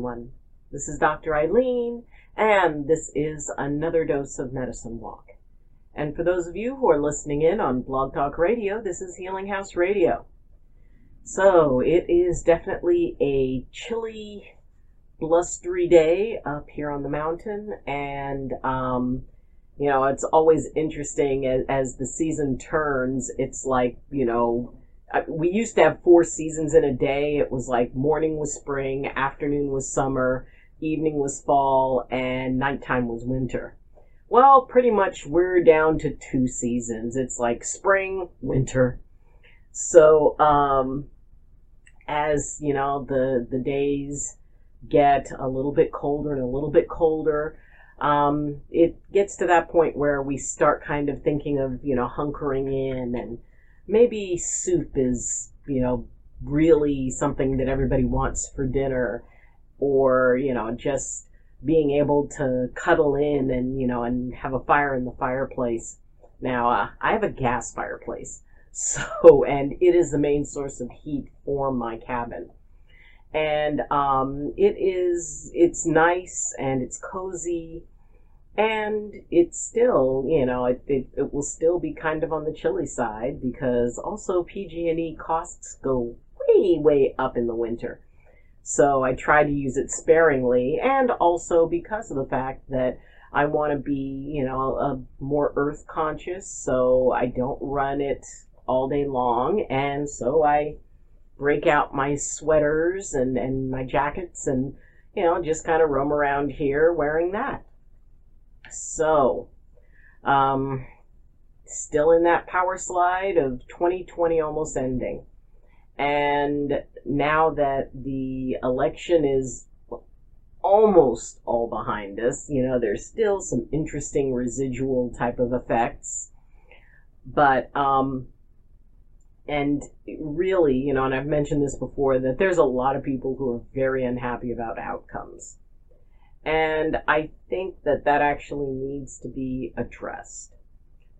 everyone. This is Dr. Ayleen, and this is another dose of Medicine Walk. And for those of you who are listening in on Blog Talk Radio, this is Healing House Radio. So it is definitely a chilly, blustery day up here on the mountain, and um, you know it's always interesting as, as the season turns. It's like you know we used to have four seasons in a day. It was like morning was spring, afternoon was summer, evening was fall, and nighttime was winter. Well, pretty much we're down to two seasons. It's like spring, winter. So, um, as you know, the the days get a little bit colder and a little bit colder, um, it gets to that point where we start kind of thinking of you know hunkering in and maybe soup is, you know, really something that everybody wants for dinner or, you know, just being able to cuddle in and, you know, and have a fire in the fireplace. Now, uh, I have a gas fireplace. So, and it is the main source of heat for my cabin. And, um, it is, it's nice and it's cozy and it's still, you know, it, it, it will still be kind of on the chilly side because also PG&E costs go way, way up in the winter. So I try to use it sparingly and also because of the fact that I want to be, you know, a, more earth conscious, so I don't run it all day long, and so I break out my sweaters and, and my jackets and, you know, just kind of roam around here wearing that. So, um, still in that power slide of 2020 almost ending. And now that the election is almost all behind us, you know, there's still some interesting residual type of effects. But, um, and really, you know, and I've mentioned this before, that there's a lot of people who are very unhappy about outcomes. And I think that that actually needs to be addressed.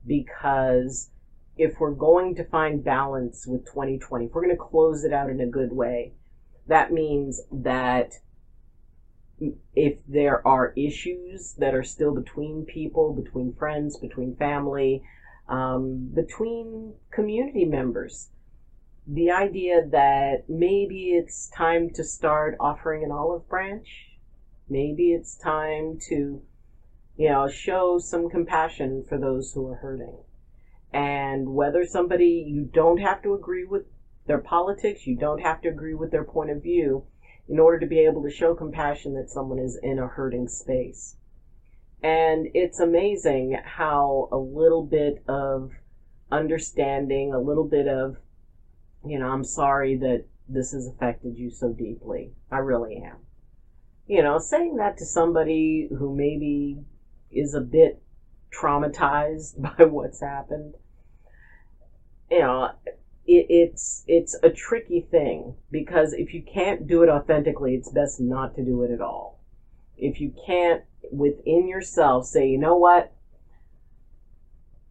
Because if we're going to find balance with 2020, if we're going to close it out in a good way, that means that if there are issues that are still between people, between friends, between family, um, between community members, the idea that maybe it's time to start offering an olive branch Maybe it's time to, you know, show some compassion for those who are hurting. And whether somebody, you don't have to agree with their politics, you don't have to agree with their point of view in order to be able to show compassion that someone is in a hurting space. And it's amazing how a little bit of understanding, a little bit of, you know, I'm sorry that this has affected you so deeply. I really am you know, saying that to somebody who maybe is a bit traumatized by what's happened, you know, it, it's it's a tricky thing because if you can't do it authentically, it's best not to do it at all. If you can't within yourself say, you know what,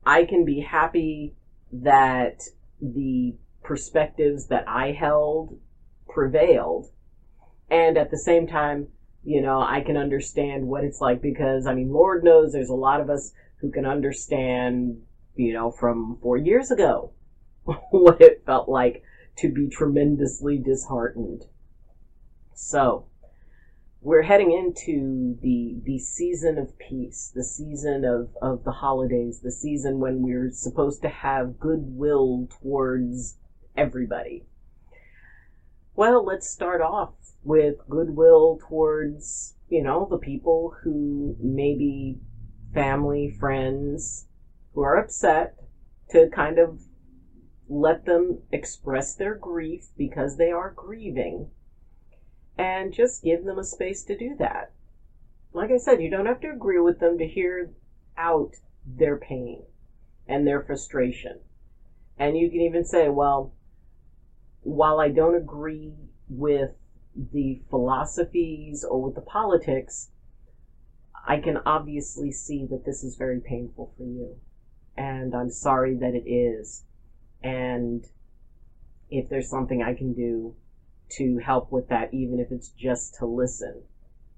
I can be happy that the perspectives that I held prevailed, and at the same time you know, I can understand what it's like because, I mean, Lord knows there's a lot of us who can understand, you know, from four years ago what it felt like to be tremendously disheartened. So, we're heading into the the season of peace, the season of, of the holidays, the season when we're supposed to have goodwill towards everybody. Well, let's start off with goodwill towards, you know, the people who maybe family, friends who are upset to kind of let them express their grief because they are grieving and just give them a space to do that. Like I said, you don't have to agree with them to hear out their pain and their frustration. And you can even say, well, while I don't agree with the philosophies or with the politics, I can obviously see that this is very painful for you. And I'm sorry that it is. And if there's something I can do to help with that, even if it's just to listen,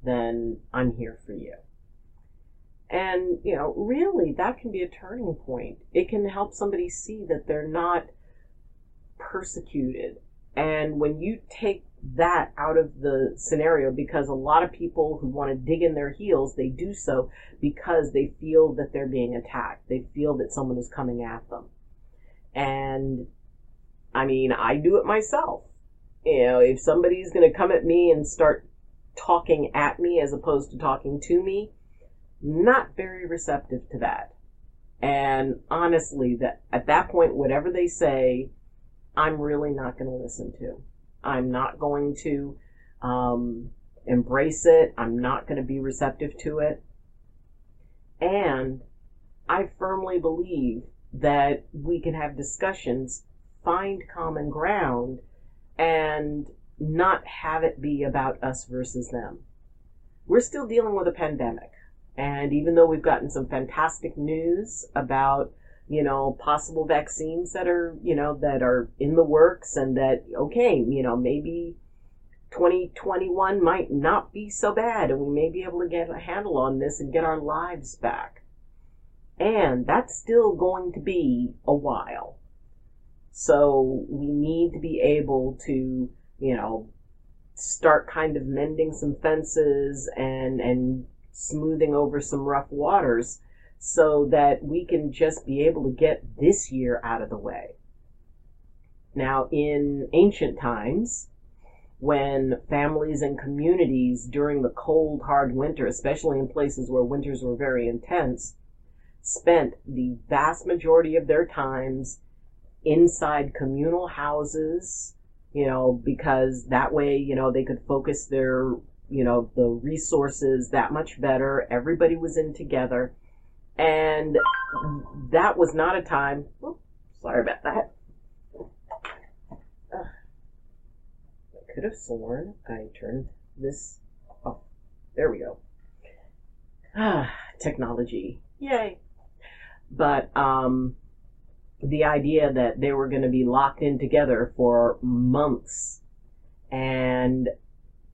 then I'm here for you. And, you know, really, that can be a turning point. It can help somebody see that they're not persecuted. And when you take that out of the scenario, because a lot of people who want to dig in their heels, they do so because they feel that they're being attacked. They feel that someone is coming at them. And I mean, I do it myself. You know, if somebody's going to come at me and start talking at me as opposed to talking to me, not very receptive to that. And honestly, that at that point, whatever they say, I'm really not going to listen to. I'm not going to um, embrace it. I'm not going to be receptive to it. And I firmly believe that we can have discussions, find common ground, and not have it be about us versus them. We're still dealing with a pandemic. And even though we've gotten some fantastic news about, you know, possible vaccines that are, you know, that are in the works and that, okay, you know, maybe 2021 might not be so bad and we may be able to get a handle on this and get our lives back. And that's still going to be a while. So we need to be able to, you know, start kind of mending some fences and, and smoothing over some rough waters so that we can just be able to get this year out of the way. Now, in ancient times, when families and communities during the cold, hard winter, especially in places where winters were very intense, spent the vast majority of their times inside communal houses, you know, because that way, you know, they could focus their you know, the resources that much better. Everybody was in together. And that was not a time, oops, sorry about that. Uh, I could have sworn I turned this off. There we go. Ah, technology. Yay. But, um, the idea that they were going to be locked in together for months and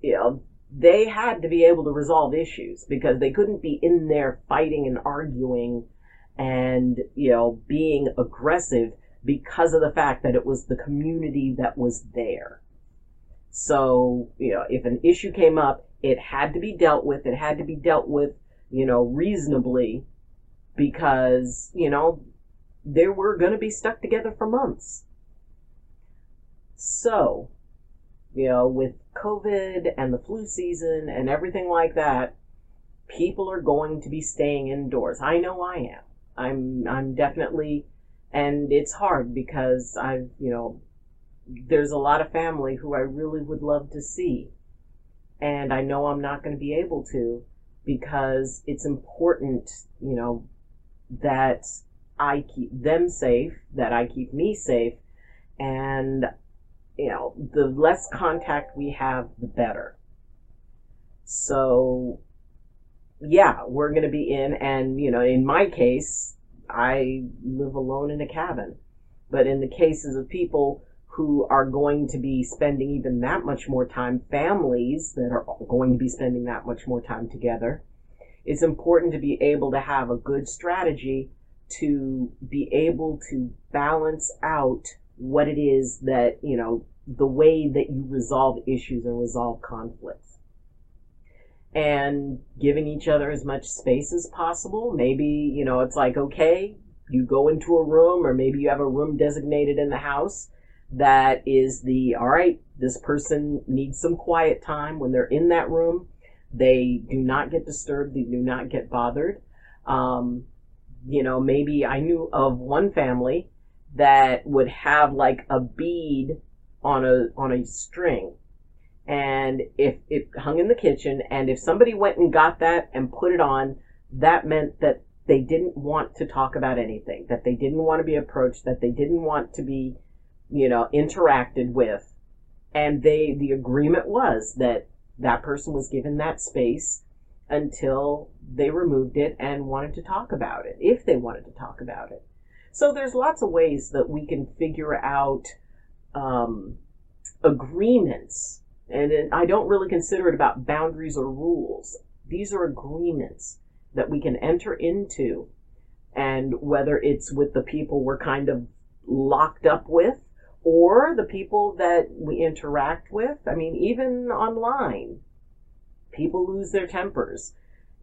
you know they had to be able to resolve issues because they couldn't be in there fighting and arguing and, you know, being aggressive because of the fact that it was the community that was there. So, you know, if an issue came up, it had to be dealt with. It had to be dealt with, you know, reasonably because, you know, they were going to be stuck together for months. So, you know, with COVID and the flu season and everything like that, people are going to be staying indoors. I know I am. I'm I'm definitely and it's hard because I've, you know, there's a lot of family who I really would love to see. And I know I'm not going to be able to because it's important, you know, that I keep them safe, that I keep me safe, and you know, the less contact we have, the better. So, yeah, we're going to be in, and, you know, in my case, I live alone in a cabin. But in the cases of people who are going to be spending even that much more time, families that are going to be spending that much more time together, it's important to be able to have a good strategy to be able to balance out what it is that, you know, the way that you resolve issues and resolve conflicts. And giving each other as much space as possible. Maybe, you know, it's like, okay, you go into a room or maybe you have a room designated in the house that is the, all right, this person needs some quiet time when they're in that room. They do not get disturbed. They do not get bothered. Um, you know, maybe I knew of one family that would have like a bead on a on a string. And if it hung in the kitchen and if somebody went and got that and put it on that meant that they didn't want to talk about anything that they didn't want to be approached that they didn't want to be you know interacted with. And they the agreement was that that person was given that space until they removed it and wanted to talk about it if they wanted to talk about it so there's lots of ways that we can figure out um, agreements, and I don't really consider it about boundaries or rules. These are agreements that we can enter into, and whether it's with the people we're kind of locked up with or the people that we interact with. I mean, even online, people lose their tempers.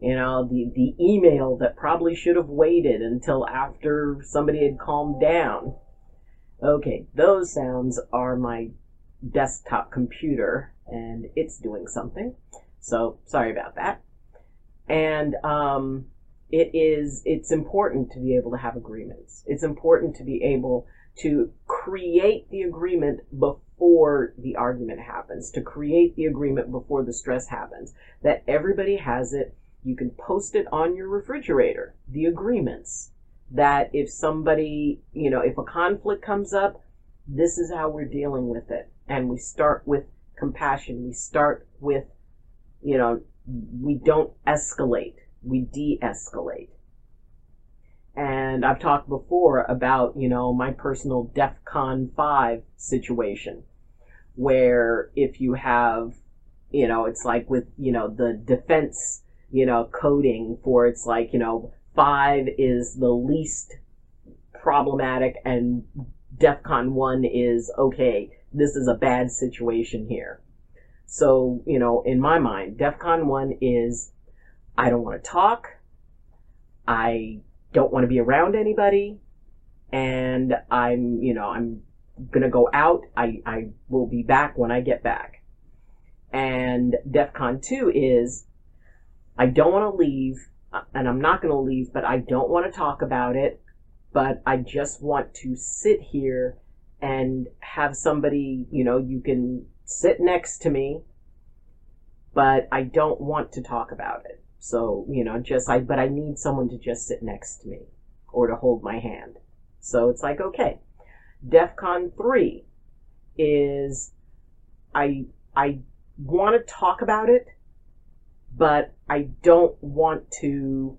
You know, the, the email that probably should have waited until after somebody had calmed down. Okay, those sounds are my desktop computer and it's doing something. So sorry about that. And um, it is it's important to be able to have agreements. It's important to be able to create the agreement before the argument happens, to create the agreement before the stress happens, that everybody has it. You can post it on your refrigerator, the agreements that if somebody, you know, if a conflict comes up, this is how we're dealing with it. And we start with compassion. We start with, you know, we don't escalate, we de escalate. And I've talked before about, you know, my personal DEF CON 5 situation where if you have, you know, it's like with, you know, the defense, you know, coding for it's like, you know, five is the least problematic and DEF CON 1 is, okay, this is a bad situation here. So, you know, in my mind, DEF CON 1 is, I don't want to talk. I don't want to be around anybody and I'm, you know, I'm gonna go out. I, I will be back when I get back. And DEF CON 2 is, I don't want to leave, uh, and I'm not gonna leave, but I don't want to talk about it, but I just want to sit here and have somebody, you know, you can sit next to me, but I don't want to talk about it. So, you know, just I, but I need someone to just sit next to me or to hold my hand. So it's like, okay. DEF CON 3 is I, I want to talk about it, but I don't want to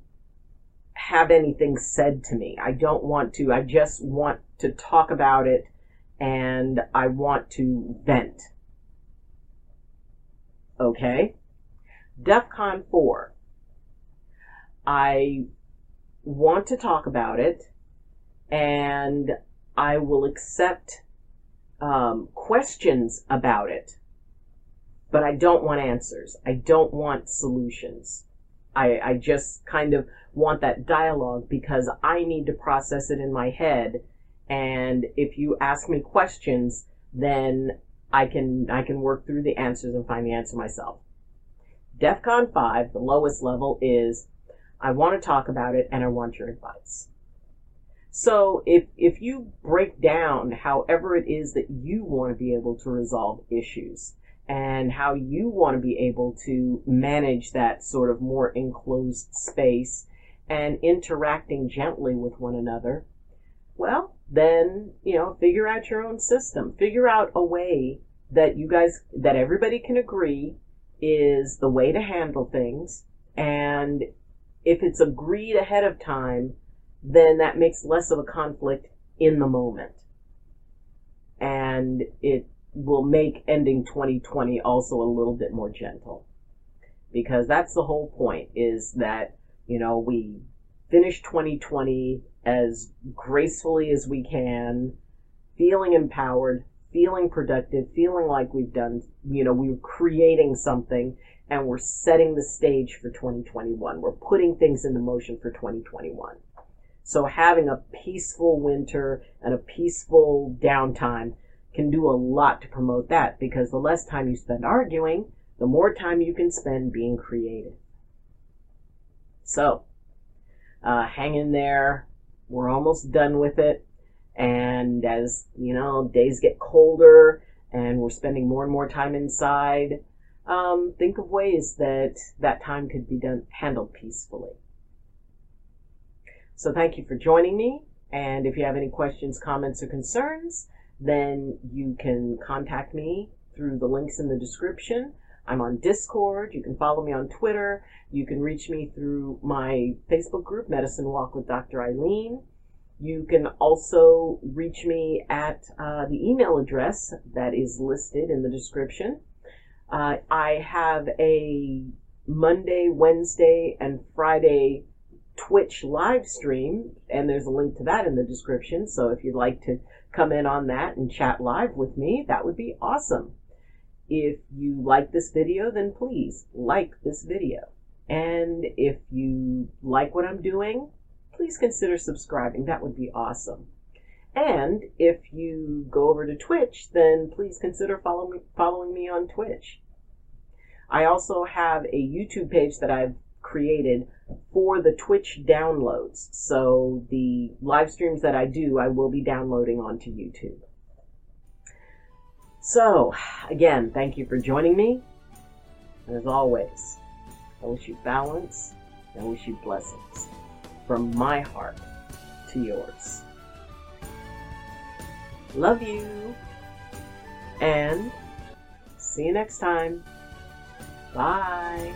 have anything said to me. I don't want to, I just want to talk about it and I want to vent. Okay? DEF CON 4 I want to talk about it and I will accept um, questions about it, but I don't want answers. I don't want solutions. I, I just kind of want that dialogue because I need to process it in my head. And if you ask me questions, then I can I can work through the answers and find the answer myself. DEFCON 5, the lowest level, is I want to talk about it and I want your advice. So if, if you break down however it is that you want to be able to resolve issues and how you want to be able to manage that sort of more enclosed space and interacting gently with one another, well, then, you know, figure out your own system. Figure out a way that you guys, that everybody can agree is the way to handle things and if it's agreed ahead of time, then that makes less of a conflict in the moment. And it will make ending 2020 also a little bit more gentle. Because that's the whole point is that, you know, we finish 2020 as gracefully as we can, feeling empowered, feeling productive, feeling like we've done, you know, we're creating something and we're setting the stage for 2021. We're putting things into motion for 2021. So having a peaceful winter and a peaceful downtime can do a lot to promote that because the less time you spend arguing, the more time you can spend being creative. So, uh, hang in there. We're almost done with it. And as, you know, days get colder and we're spending more and more time inside, um, think of ways that that time could be done handled peacefully. So thank you for joining me. And if you have any questions, comments, or concerns, then you can contact me through the links in the description. I'm on Discord. You can follow me on Twitter. You can reach me through my Facebook group, Medicine Walk with Dr. Ayleen. You can also reach me at uh, the email address that is listed in the description. Uh, I have a Monday, Wednesday, and Friday Twitch live stream, and there's a link to that in the description. So if you'd like to come in on that and chat live with me, that would be awesome. If you like this video, then please like this video. And if you like what I'm doing, please consider subscribing. That would be awesome. And if you go over to Twitch, then please consider follow me, following me on Twitch. I also have a YouTube page that I've created for the Twitch downloads. So the live streams that I do, I will be downloading onto YouTube. So, again, thank you for joining me. And as always, I wish you balance and I wish you blessings from my heart to yours. Love you. And see you next time. Bye.